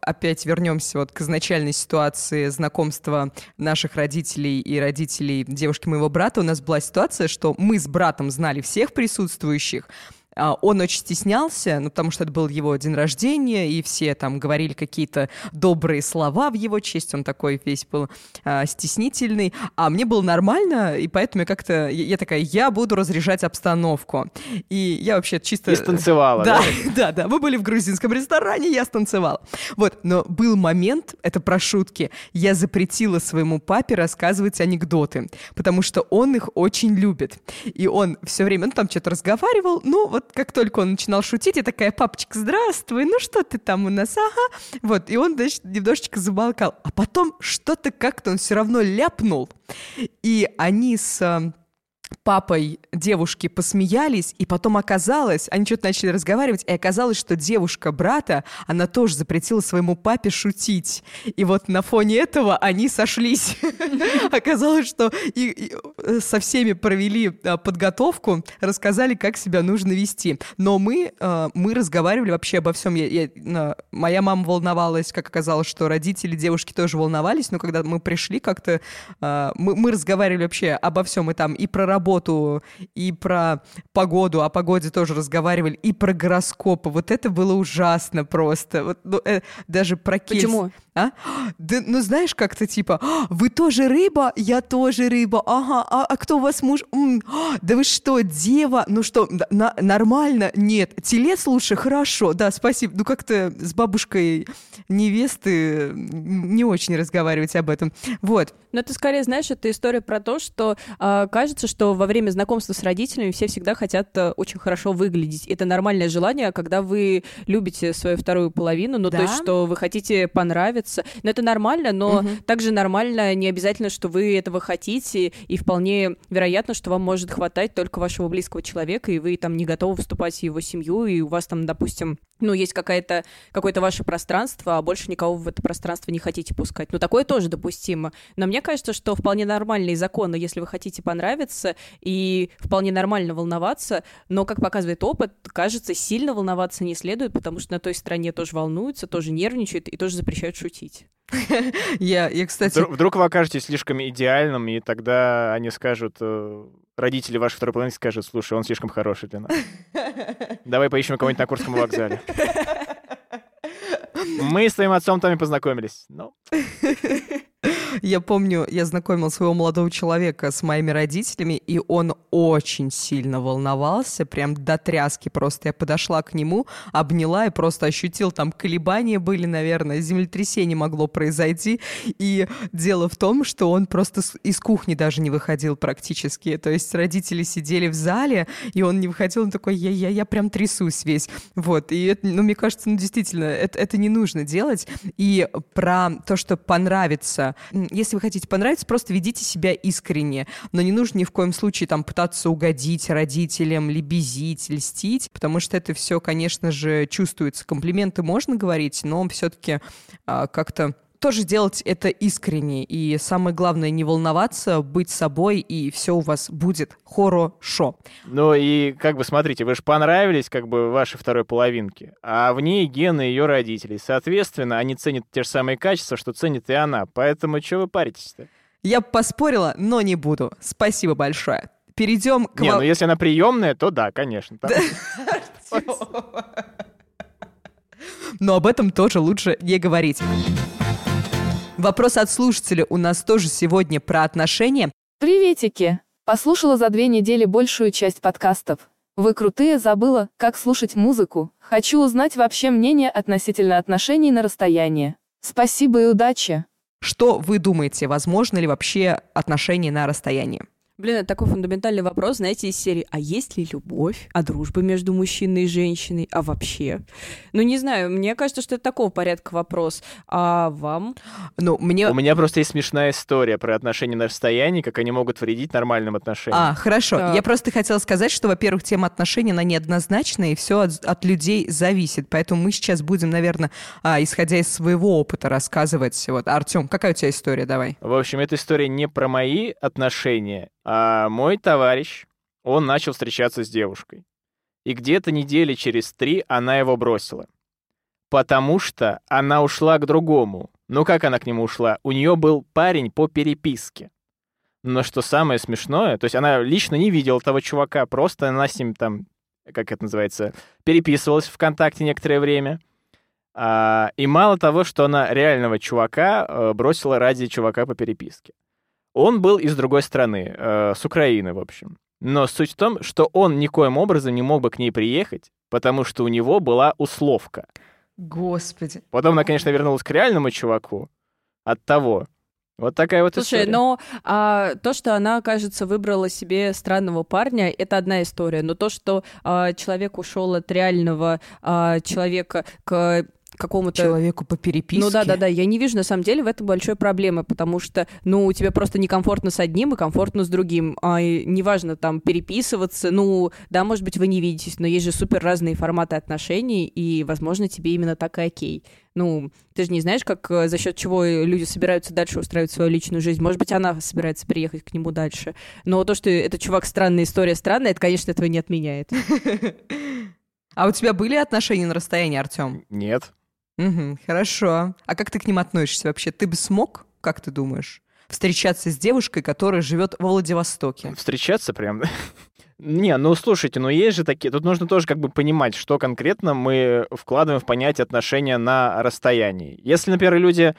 Опять вернемся вот к изначальной ситуации знакомства наших родителей и родителей девушки моего брата. У нас была ситуация, что мы с братом знали всех присутствующих, он очень стеснялся, ну, потому что это был его день рождения, и все там говорили какие-то добрые слова в его честь, он такой весь был а, стеснительный, а мне было нормально, и поэтому я как-то, я, я такая, я буду разряжать обстановку. И я вообще чисто... И станцевала, да? Да, да, мы были в грузинском ресторане, я станцевала. Вот, но был момент, это про шутки, я запретила своему папе рассказывать анекдоты, потому что он их очень любит. И он все время, ну, там что-то разговаривал, ну, вот вот как только он начинал шутить, я такая, папочка, здравствуй, ну что ты там у нас, ага. Вот, и он, значит, немножечко замолкал. А потом что-то как-то он все равно ляпнул. И они с папой девушки посмеялись, и потом оказалось, они что-то начали разговаривать, и оказалось, что девушка брата, она тоже запретила своему папе шутить. И вот на фоне этого они сошлись. Оказалось, что э, со всеми провели э, подготовку, рассказали, как себя нужно вести. Но мы, э, мы разговаривали вообще обо всем. моя мама волновалась, как оказалось, что родители девушки тоже волновались, но когда мы пришли как-то, мы, мы разговаривали вообще обо всем, и там и про работу, и про погоду, о погоде тоже разговаривали, и про гороскопы. Вот это было ужасно просто. Вот, ну, э, даже про кельс... Почему? А? Да, ну знаешь, как-то типа, «А, вы тоже рыба, я тоже рыба, ага, а, а кто у вас муж? М-м, да вы что, дева? Ну что, на, нормально? Нет. Телец лучше? Хорошо, да, спасибо. Ну как-то с бабушкой невесты не очень разговаривать об этом. Вот. Но это скорее, знаешь, это история про то, что э, кажется, что во время знакомства с родителями все всегда хотят э, очень хорошо выглядеть. Это нормальное желание, когда вы любите свою вторую половину, ну да? то есть, что вы хотите понравиться нравится. Но это нормально, но угу. также нормально не обязательно, что вы этого хотите, и вполне вероятно, что вам может хватать только вашего близкого человека, и вы там не готовы вступать в его семью, и у вас там, допустим, ну, есть какая-то, какое-то ваше пространство, а больше никого в это пространство не хотите пускать. Ну, такое тоже допустимо. Но мне кажется, что вполне нормально и законно, если вы хотите понравиться, и вполне нормально волноваться, но, как показывает опыт, кажется, сильно волноваться не следует, потому что на той стороне тоже волнуются, тоже нервничают и тоже запрещают шутить. Я, я, кстати... Вдруг, вдруг вы окажетесь слишком идеальным, и тогда они скажут, э, родители вашей второй половины скажут, слушай, он слишком хороший для нас. Давай поищем кого-нибудь на Курском вокзале. Мы с твоим отцом там и познакомились. Ну. Я помню, я знакомил своего молодого человека с моими родителями, и он очень сильно волновался, прям до тряски просто. Я подошла к нему, обняла и просто ощутил, там колебания были, наверное, землетрясение могло произойти. И дело в том, что он просто из кухни даже не выходил практически. То есть родители сидели в зале, и он не выходил, он такой, я, я, я прям трясусь весь. Вот, и это, ну, мне кажется, ну, действительно, это, это не нужно делать. И про то, что понравится если вы хотите понравиться, просто ведите себя искренне. Но не нужно ни в коем случае там пытаться угодить родителям, лебезить, льстить, потому что это все, конечно же, чувствуется. Комплименты можно говорить, но все-таки а, как-то тоже делать это искренне. И самое главное, не волноваться, быть собой, и все у вас будет хорошо. Ну и как бы смотрите, вы же понравились как бы вашей второй половинке, а в ней гены ее родителей. Соответственно, они ценят те же самые качества, что ценит и она. Поэтому что вы паритесь-то? Я поспорила, но не буду. Спасибо большое. Перейдем к... Не, ну если она приемная, то да, конечно. Но об этом тоже лучше не говорить. Вопрос от слушателя у нас тоже сегодня про отношения. Приветики! Послушала за две недели большую часть подкастов. Вы крутые, забыла, как слушать музыку. Хочу узнать вообще мнение относительно отношений на расстоянии. Спасибо и удачи! Что вы думаете, возможно ли вообще отношения на расстоянии? Блин, это такой фундаментальный вопрос, знаете, из серии «А есть ли любовь? А дружба между мужчиной и женщиной? А вообще?» Ну, не знаю, мне кажется, что это такого порядка вопрос. А вам? Ну, мне... У меня просто есть смешная история про отношения на расстоянии, как они могут вредить нормальным отношениям. А, хорошо. Так. Я просто хотела сказать, что, во-первых, тема отношений, она неоднозначная, и все от, от людей зависит. Поэтому мы сейчас будем, наверное, а, исходя из своего опыта рассказывать. Вот, Артем, какая у тебя история? Давай. В общем, эта история не про мои отношения, а мой товарищ, он начал встречаться с девушкой. И где-то недели через три она его бросила. Потому что она ушла к другому. Ну как она к нему ушла? У нее был парень по переписке. Но что самое смешное, то есть она лично не видела того чувака, просто она с ним там, как это называется, переписывалась ВКонтакте некоторое время. А, и мало того, что она реального чувака э, бросила ради чувака по переписке. Он был из другой страны, э, с Украины, в общем. Но суть в том, что он никоим образом не мог бы к ней приехать, потому что у него была условка. Господи. Потом она, конечно, вернулась к реальному чуваку от того. Вот такая вот Слушай, история. но а, то, что она, кажется, выбрала себе странного парня, это одна история. Но то, что а, человек ушел от реального а, человека к какому-то... Человеку по переписке? Ну да, да, да. Я не вижу на самом деле в этом большой проблемы, потому что, ну, тебе просто некомфортно с одним и комфортно с другим. А неважно там переписываться, ну, да, может быть, вы не видитесь, но есть же супер разные форматы отношений, и, возможно, тебе именно так и окей. Ну, ты же не знаешь, как э, за счет чего люди собираются дальше устраивать свою личную жизнь. Может быть, она собирается приехать к нему дальше. Но то, что этот чувак странная история странная, это, конечно, этого не отменяет. А у тебя были отношения на расстоянии, Артем? Нет. Угу, хорошо. А как ты к ним относишься вообще? Ты бы смог, как ты думаешь, встречаться с девушкой, которая живет во Владивостоке? Встречаться прям? Не, ну слушайте, ну есть же такие, тут нужно тоже как бы понимать, что конкретно мы вкладываем в понятие отношения на расстоянии. Если, например, люди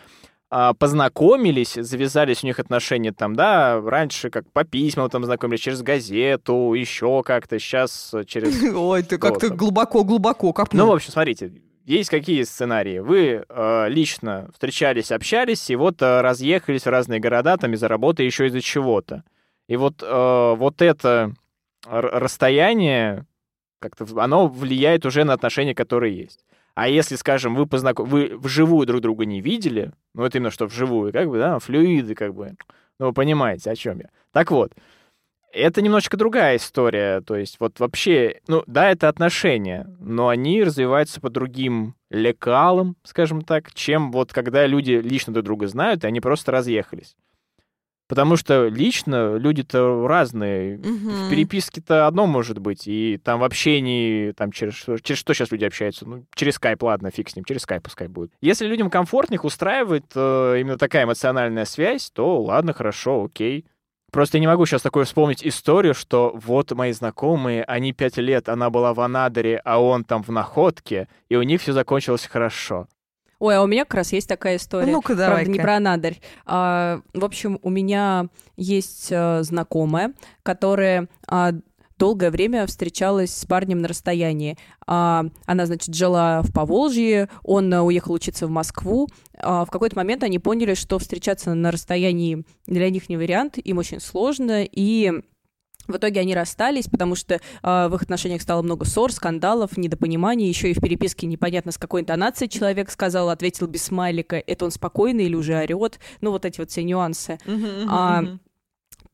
а, познакомились, завязались у них отношения там, да, раньше как по письмам там знакомились, через газету, еще как-то, сейчас через... Ой, ты как-то глубоко-глубоко копнул. Ну, в общем, смотрите, есть какие сценарии? Вы э, лично встречались, общались, и вот э, разъехались в разные города там из-за работы, еще из-за чего-то. И вот, э, вот это расстояние, как-то оно влияет уже на отношения, которые есть. А если, скажем, вы познаком... вы вживую друг друга не видели, ну это именно что вживую, как бы, да, флюиды, как бы, ну вы понимаете, о чем я. Так вот, это немножечко другая история. То есть вот вообще, ну да, это отношения, но они развиваются по другим лекалам, скажем так, чем вот когда люди лично друг друга знают, и они просто разъехались. Потому что лично люди-то разные. Угу. В переписке-то одно может быть, и там в общении, там через, через что сейчас люди общаются? Ну, через скайп, ладно, фиг с ним, через скайп пускай будет. Если людям комфортнее, устраивает э, именно такая эмоциональная связь, то ладно, хорошо, окей. Просто я не могу сейчас такое вспомнить историю, что вот мои знакомые, они пять лет, она была в Анадыре, а он там в Находке, и у них все закончилось хорошо. Ой, а у меня как раз есть такая история. Ну-ка, давай. Правда, не про Анадырь. А, в общем, у меня есть а, знакомая, которая а, долгое время встречалась с парнем на расстоянии. А, она, значит, жила в Поволжье, он а, уехал учиться в Москву. А, в какой-то момент они поняли, что встречаться на расстоянии для них не вариант, им очень сложно, и в итоге они расстались, потому что э, в их отношениях стало много ссор, скандалов, недопониманий. Еще и в переписке непонятно, с какой интонацией человек сказал, ответил без смайлика, это он спокойный или уже орет. Ну, вот эти вот все нюансы. Uh-huh, uh-huh, а,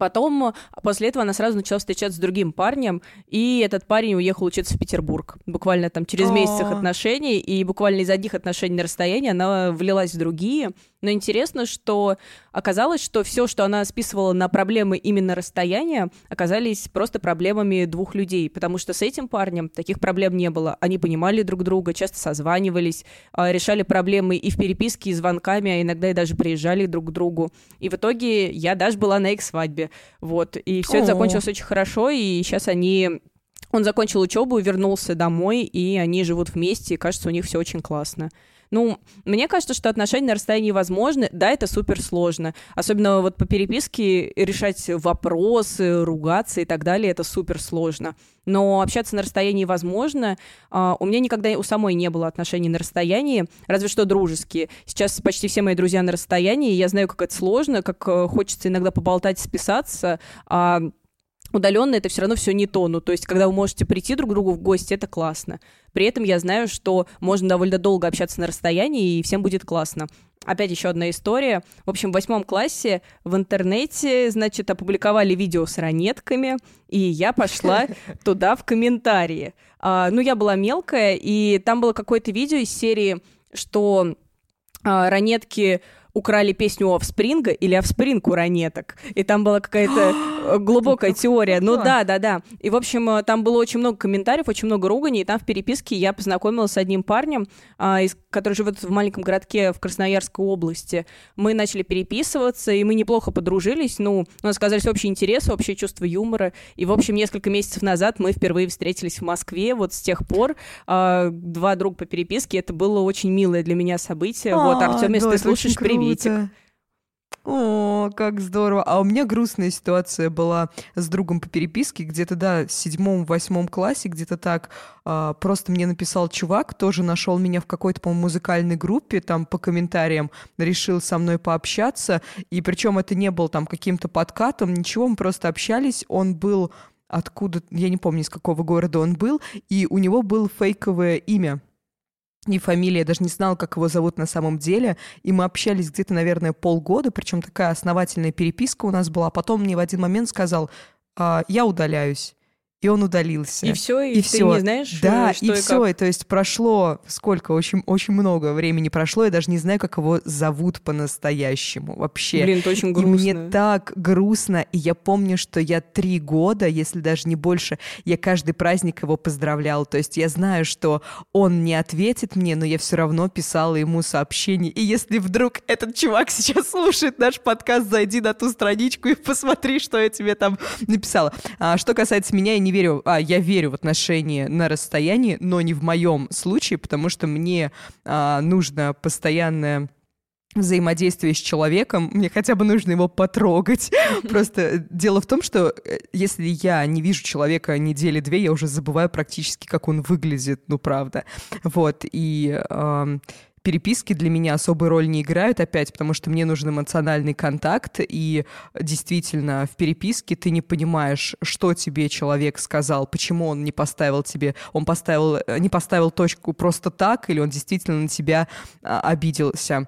Потом, а, после этого она сразу начала встречаться с другим парнем, и этот парень уехал учиться в Петербург. Буквально там через месяц их отношений, и буквально из одних отношений на расстоянии она влилась в другие. Но интересно, что оказалось, что все, что она списывала на проблемы именно расстояния, оказались просто проблемами двух людей, потому что с этим парнем таких проблем не было. Они понимали друг друга, часто созванивались, а, решали проблемы и в переписке, и звонками, а иногда и даже приезжали друг к другу. И в итоге я даже была на их свадьбе. Вот. И все это закончилось очень хорошо, и сейчас они он закончил учебу, вернулся домой, и они живут вместе, и кажется, у них все очень классно. Ну, мне кажется, что отношения на расстоянии возможны. Да, это супер сложно. Особенно вот по переписке решать вопросы, ругаться и так далее, это супер сложно. Но общаться на расстоянии возможно. Uh, у меня никогда у самой не было отношений на расстоянии, разве что дружеские. Сейчас почти все мои друзья на расстоянии, я знаю, как это сложно, как uh, хочется иногда поболтать, списаться. Uh, удаленно это все равно все не то. Ну, то есть, когда вы можете прийти друг к другу в гости, это классно. При этом я знаю, что можно довольно долго общаться на расстоянии, и всем будет классно. Опять еще одна история. В общем, в восьмом классе в интернете, значит, опубликовали видео с ранетками, и я пошла туда в комментарии. А, ну, я была мелкая, и там было какое-то видео из серии, что а, ранетки украли песню Offspring или Offspring у ранеток. И там была какая-то э, глубокая теория. Ну да, да, да. И, в общем, э, там было очень много комментариев, очень много руганий, и там в переписке я познакомилась с одним парнем, а, который живет в маленьком городке в Красноярской области. Мы начали переписываться, и мы неплохо подружились. Ну, у нас оказались общие интересы, общее чувство юмора. И, в общем, несколько месяцев назад мы впервые встретились в Москве. Вот с тех пор а, два друга по переписке. Это было очень милое для меня событие. вот, а, Артем, если ты слушаешь, привет приветик. О, как здорово. А у меня грустная ситуация была с другом по переписке, где-то, да, в седьмом-восьмом классе, где-то так. А, просто мне написал чувак, тоже нашел меня в какой-то, по-моему, музыкальной группе, там по комментариям решил со мной пообщаться. И причем это не был там каким-то подкатом, ничего, мы просто общались. Он был откуда, я не помню, из какого города он был, и у него было фейковое имя ни фамилии, я даже не знала, как его зовут на самом деле. И мы общались где-то, наверное, полгода, причем такая основательная переписка у нас была. А потом мне в один момент сказал, «А, я удаляюсь и он удалился. И все, и, и ты все. не знаешь, да, э, что и, и все, как? и то есть прошло сколько, очень, очень много времени прошло, я даже не знаю, как его зовут по-настоящему вообще. Блин, это очень И грустно. мне так грустно, и я помню, что я три года, если даже не больше, я каждый праздник его поздравлял. То есть я знаю, что он не ответит мне, но я все равно писала ему сообщение. И если вдруг этот чувак сейчас слушает наш подкаст, зайди на ту страничку и посмотри, что я тебе там написала. А, что касается меня, я не верю, а, я верю в отношения на расстоянии, но не в моем случае, потому что мне а, нужно постоянное взаимодействие с человеком, мне хотя бы нужно его потрогать. Просто дело в том, что э, если я не вижу человека недели две, я уже забываю практически, как он выглядит, ну правда. Вот, и эм, переписки для меня особой роли не играют опять, потому что мне нужен эмоциональный контакт, и действительно в переписке ты не понимаешь, что тебе человек сказал, почему он не поставил тебе, он поставил, не поставил точку просто так, или он действительно на тебя а, обиделся.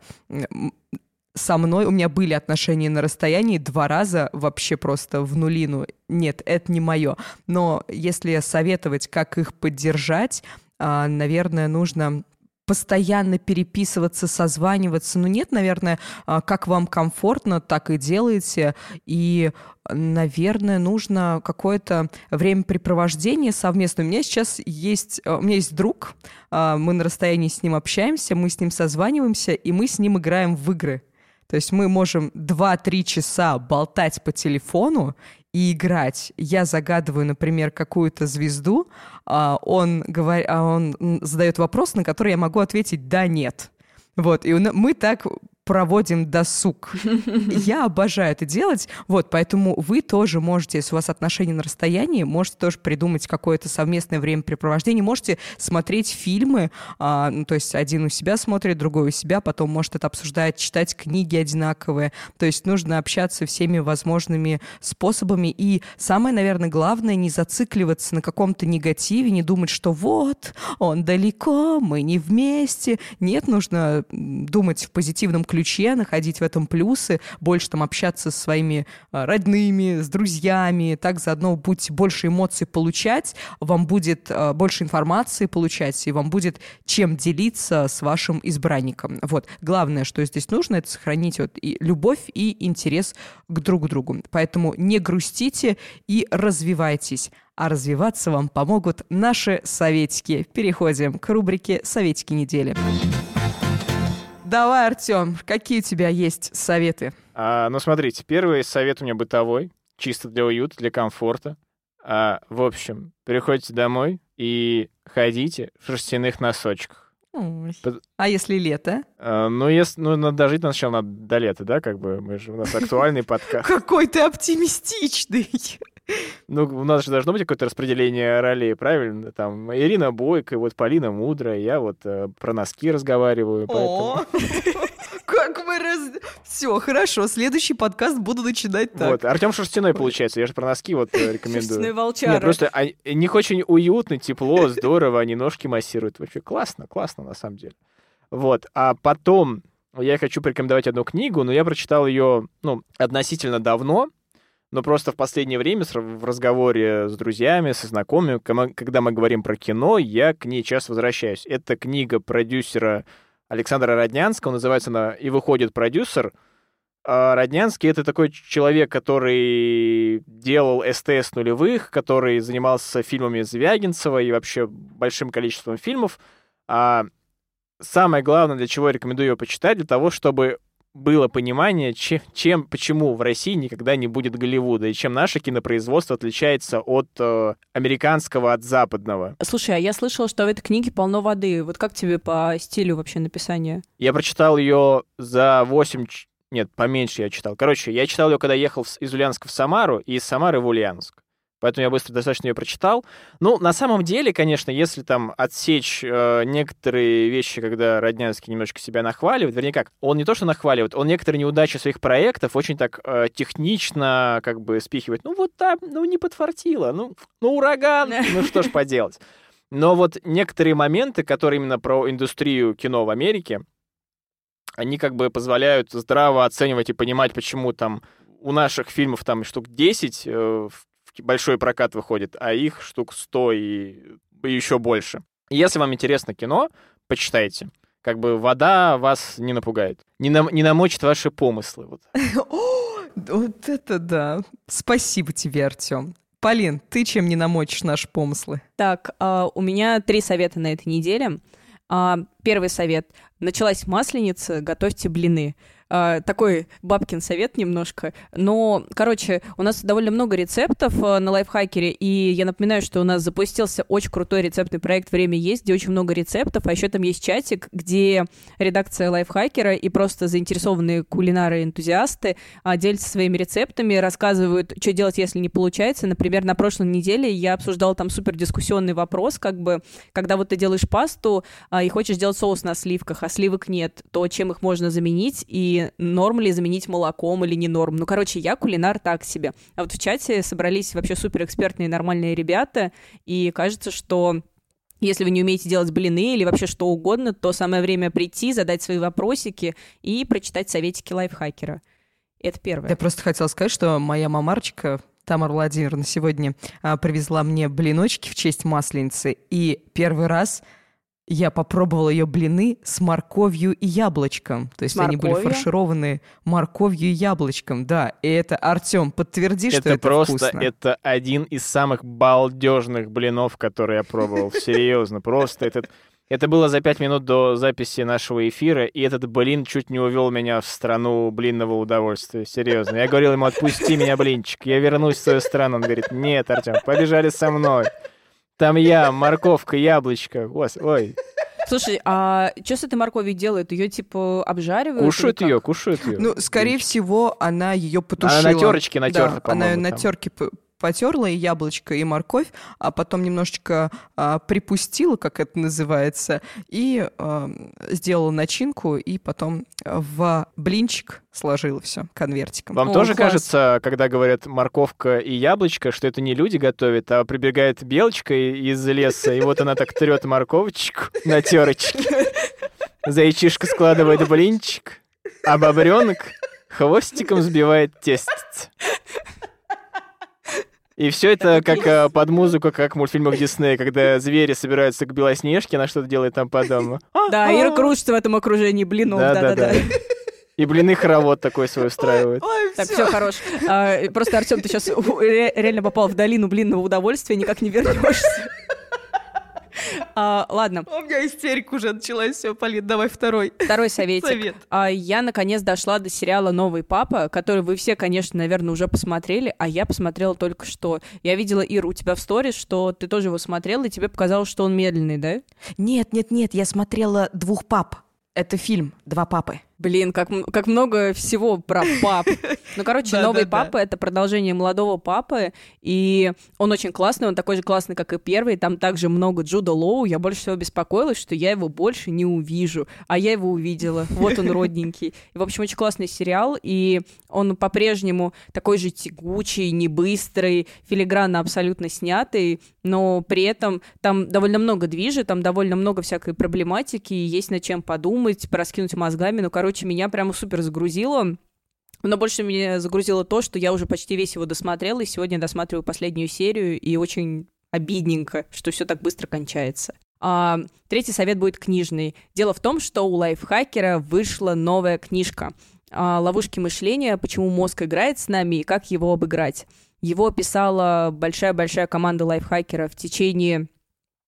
Со мной у меня были отношения на расстоянии два раза вообще просто в нулину. Нет, это не мое. Но если советовать, как их поддержать, а, наверное, нужно постоянно переписываться, созваниваться. Ну нет, наверное, а, как вам комфортно, так и делаете. И, наверное, нужно какое-то времяпрепровождение совместное. У меня сейчас есть, а, у меня есть друг, а, мы на расстоянии с ним общаемся, мы с ним созваниваемся, и мы с ним играем в игры. То есть мы можем 2-3 часа болтать по телефону и играть. Я загадываю, например, какую-то звезду, а он, говор... а он задает вопрос, на который я могу ответить «да», «нет». Вот, и мы так проводим досуг. Я обожаю это делать, вот, поэтому вы тоже можете, если у вас отношения на расстоянии, можете тоже придумать какое-то совместное времяпрепровождение, можете смотреть фильмы, а, ну, то есть один у себя смотрит, другой у себя, потом может это обсуждать, читать книги одинаковые, то есть нужно общаться всеми возможными способами, и самое, наверное, главное, не зацикливаться на каком-то негативе, не думать, что вот, он далеко, мы не вместе, нет, нужно думать в позитивном ключе, находить в этом плюсы, больше там общаться со своими а, родными, с друзьями, так заодно будете больше эмоций получать, вам будет а, больше информации получать, и вам будет чем делиться с вашим избранником. Вот. Главное, что здесь нужно, это сохранить вот и любовь и интерес к друг другу. Поэтому не грустите и развивайтесь. А развиваться вам помогут наши советики. Переходим к рубрике «Советики недели». Давай, Артем, какие у тебя есть советы? А, ну, смотрите, первый совет у меня бытовой, чисто для уюта, для комфорта. А, в общем, приходите домой и ходите в шерстяных носочках. Ой. А если лето? А, ну, если, ну, надо дожить сначала надо до лета, да, как бы, мы же, у нас актуальный подкаст. Какой ты оптимистичный. Ну, у нас же должно быть какое-то распределение ролей, правильно? Там Ирина Бойко, вот Полина Мудрая, я вот э, про носки разговариваю, поэтому... О, как мы раз... Все, хорошо, следующий подкаст буду начинать так. Вот, Артем Шерстяной, получается, я же про носки вот э, Шерстяной рекомендую. волчара. Нет, просто у них очень уютно, тепло, здорово, они ножки массируют. Вообще классно, классно на самом деле. Вот, а потом я хочу порекомендовать одну книгу, но я прочитал ее, ну, относительно давно, но просто в последнее время в разговоре с друзьями, со знакомыми, когда мы говорим про кино, я к ней часто возвращаюсь. Это книга продюсера Александра Роднянского, называется она «И выходит продюсер». А Роднянский — это такой человек, который делал СТС нулевых, который занимался фильмами Звягинцева и вообще большим количеством фильмов. А самое главное, для чего я рекомендую ее почитать, для того, чтобы было понимание, чем, чем, почему в России никогда не будет Голливуда, и чем наше кинопроизводство отличается от э, американского, от западного. Слушай, а я слышала, что в этой книге полно воды. Вот как тебе по стилю вообще написания? Я прочитал ее за 8... ч- Нет, поменьше я читал. Короче, я читал ее, когда ехал из Ульяновска в Самару, и из Самары в Ульяновск. Поэтому я быстро достаточно ее прочитал. Ну, на самом деле, конечно, если там отсечь э, некоторые вещи, когда Роднянский немножко себя нахваливает, вернее как, он не то что нахваливает, он некоторые неудачи своих проектов очень так э, технично как бы спихивает. Ну вот там, ну не подфартило, ну, ну ураган, ну что ж поделать. Но вот некоторые моменты, которые именно про индустрию кино в Америке, они как бы позволяют здраво оценивать и понимать, почему там у наших фильмов там штук 10 э, в большой прокат выходит, а их штук 100 и, еще больше. Если вам интересно кино, почитайте. Как бы вода вас не напугает, не, нам, не намочит ваши помыслы. Вот. Вот это да. Спасибо тебе, Артем. Полин, ты чем не намочишь наши помыслы? Так, uh, у меня три совета на этой неделе. Uh, первый совет. Началась масленица, готовьте блины. А, такой бабкин совет немножко. Но, короче, у нас довольно много рецептов а, на лайфхакере, и я напоминаю, что у нас запустился очень крутой рецептный проект «Время есть», где очень много рецептов, а еще там есть чатик, где редакция лайфхакера и просто заинтересованные кулинары-энтузиасты а, делятся своими рецептами, рассказывают, что делать, если не получается. Например, на прошлой неделе я обсуждала там супер дискуссионный вопрос, как бы, когда вот ты делаешь пасту и хочешь делать соус на сливках, а сливок нет, то чем их можно заменить, и норм ли заменить молоком или не норм. Ну, короче, я кулинар так себе. А вот в чате собрались вообще суперэкспертные нормальные ребята, и кажется, что если вы не умеете делать блины или вообще что угодно, то самое время прийти, задать свои вопросики и прочитать советики лайфхакера. Это первое. Я просто хотела сказать, что моя мамарчика Тамара Владимировна сегодня а, привезла мне блиночки в честь Масленицы, и первый раз я попробовала ее блины с морковью и яблочком. То есть они были фаршированы морковью и яблочком, да. И это, Артем, подтверди, это что это просто, вкусно. Это один из самых балдежных блинов, которые я пробовал. Серьезно, просто этот... Это было за пять минут до записи нашего эфира, и этот блин чуть не увел меня в страну блинного удовольствия. Серьезно. Я говорил ему, отпусти меня, блинчик, я вернусь в свою страну. Он говорит, нет, Артем, побежали со мной. Там я, морковка, яблочко. Ой. Слушай, а что с этой морковью делают? Ее типа обжаривают? Кушают ее, кушают ее. Ну, скорее всего, она ее потушила. Она на терочке натерта, да, Она на терке потерла и яблочко, и морковь, а потом немножечко а, припустила, как это называется, и а, сделала начинку, и потом в блинчик сложила все конвертиком. Вам О, тоже класс. кажется, когда говорят морковка и яблочко, что это не люди готовят, а прибегает белочка из леса, и вот она так трет морковочку на терочке. Зайчишка складывает блинчик, а бобренок хвостиком сбивает тестец. И все это как а, под музыку, как в мультфильмах Диснея, когда звери собираются к Белоснежке, она что-то делает там по дому. Да, Ира кружится в этом окружении блинов, да-да-да. И блины хоровод такой свой устраивает. так, все, хорош. А, просто, Артем, ты сейчас реально попал в долину блинного удовольствия, никак не вернешься. А, ладно. У меня истерика уже началась. Все, Полин, давай второй. Второй советик. Совет. А, я, наконец, дошла до сериала «Новый папа», который вы все, конечно, наверное, уже посмотрели, а я посмотрела только что. Я видела, Ира, у тебя в сторис, что ты тоже его смотрела, и тебе показалось, что он медленный, да? Нет, нет, нет, я смотрела «Двух пап». Это фильм «Два папы». Блин, как, как много всего про пап. Ну, короче, новый папа — это продолжение молодого папы, и он очень классный, он такой же классный, как и первый, там также много Джуда Лоу, я больше всего беспокоилась, что я его больше не увижу, а я его увидела, вот он родненький. И, в общем, очень классный сериал, и он по-прежнему такой же тягучий, не быстрый, филигранно абсолютно снятый, но при этом там довольно много движет, там довольно много всякой проблематики, есть над чем подумать, пораскинуть мозгами, ну, короче, короче, меня прямо супер загрузило. Но больше меня загрузило то, что я уже почти весь его досмотрела, и сегодня досматриваю последнюю серию, и очень обидненько, что все так быстро кончается. А, третий совет будет книжный. Дело в том, что у лайфхакера вышла новая книжка а, «Ловушки мышления. Почему мозг играет с нами и как его обыграть». Его писала большая-большая команда лайфхакера в течение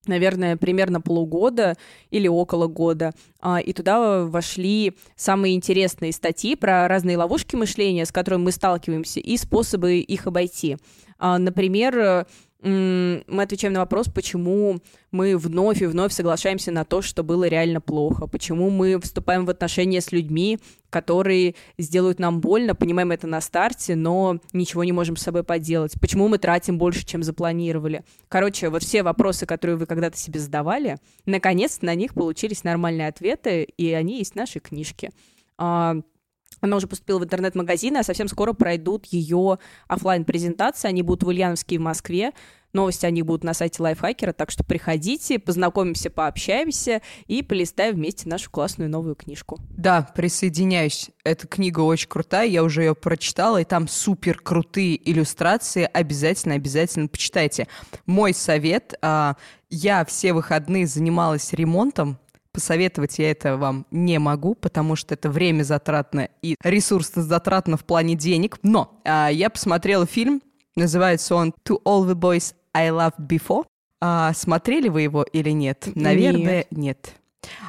наверное, примерно полугода или около года. А, и туда вошли самые интересные статьи про разные ловушки мышления, с которыми мы сталкиваемся, и способы их обойти. А, например, мы отвечаем на вопрос, почему мы вновь и вновь соглашаемся на то, что было реально плохо, почему мы вступаем в отношения с людьми, которые сделают нам больно, понимаем это на старте, но ничего не можем с собой поделать, почему мы тратим больше, чем запланировали. Короче, вот все вопросы, которые вы когда-то себе задавали, наконец на них получились нормальные ответы, и они есть в нашей книжке. Она уже поступила в интернет-магазины, а совсем скоро пройдут ее офлайн презентации Они будут в Ульяновске и в Москве. Новости о них будут на сайте Лайфхакера, так что приходите, познакомимся, пообщаемся и полистаем вместе нашу классную новую книжку. Да, присоединяюсь. Эта книга очень крутая, я уже ее прочитала, и там супер крутые иллюстрации. Обязательно, обязательно почитайте. Мой совет, а, я все выходные занималась ремонтом, Посоветовать я это вам не могу, потому что это время затратно и ресурсно затратно в плане денег. Но а, я посмотрела фильм, называется он «To All the Boys I Loved Before». А, смотрели вы его или нет? Наверное, нет. нет.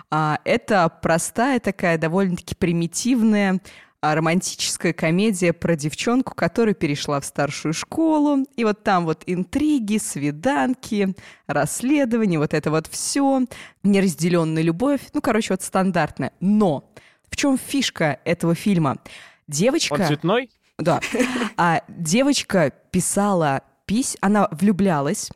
А, это простая такая, довольно-таки примитивная а, романтическая комедия про девчонку, которая перешла в старшую школу, и вот там вот интриги, свиданки, расследования, вот это вот все, неразделенная любовь, ну, короче, вот стандартная. Но в чем фишка этого фильма? Девочка... Он цветной? Да. А девочка писала пись, она влюблялась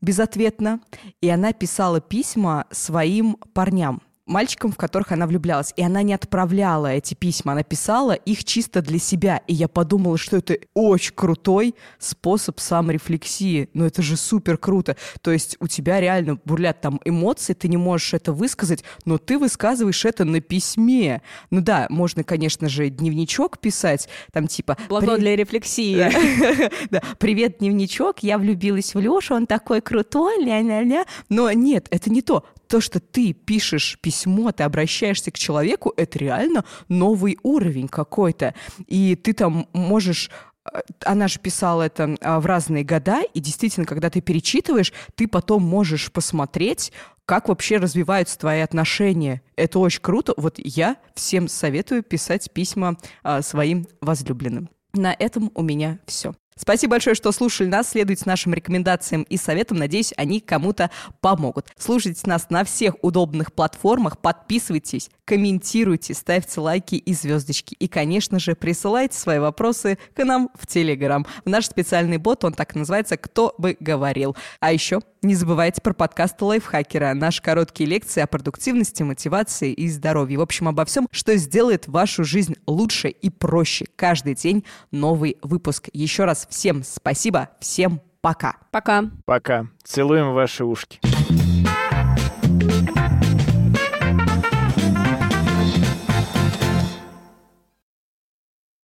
безответно, и она писала письма своим парням мальчикам, в которых она влюблялась. И она не отправляла эти письма, она писала их чисто для себя. И я подумала, что это очень крутой способ саморефлексии. Ну это же супер круто. То есть у тебя реально бурлят там эмоции, ты не можешь это высказать, но ты высказываешь это на письме. Ну да, можно, конечно же, дневничок писать, там типа... Блокнот для рефлексии. Да, привет, дневничок, я влюбилась в Лешу, он такой крутой, ля-ля-ля. Но нет, это не то то, что ты пишешь письмо, ты обращаешься к человеку, это реально новый уровень какой-то. И ты там можешь э, она же писала это а, в разные года, и действительно, когда ты перечитываешь, ты потом можешь посмотреть, как вообще развиваются твои отношения. Это очень круто. Вот я всем советую писать письма а, своим возлюбленным. На этом у меня все. Спасибо большое, что слушали нас. Следуйте нашим рекомендациям и советам. Надеюсь, они кому-то помогут. Слушайте нас на всех удобных платформах. Подписывайтесь, комментируйте, ставьте лайки и звездочки. И, конечно же, присылайте свои вопросы к нам в Телеграм. В наш специальный бот, он так называется «Кто бы говорил». А еще не забывайте про подкаст Лайфхакера, наши короткие лекции о продуктивности, мотивации и здоровье. В общем, обо всем, что сделает вашу жизнь лучше и проще. Каждый день новый выпуск. Еще раз всем спасибо, всем пока. Пока. Пока. Целуем ваши ушки.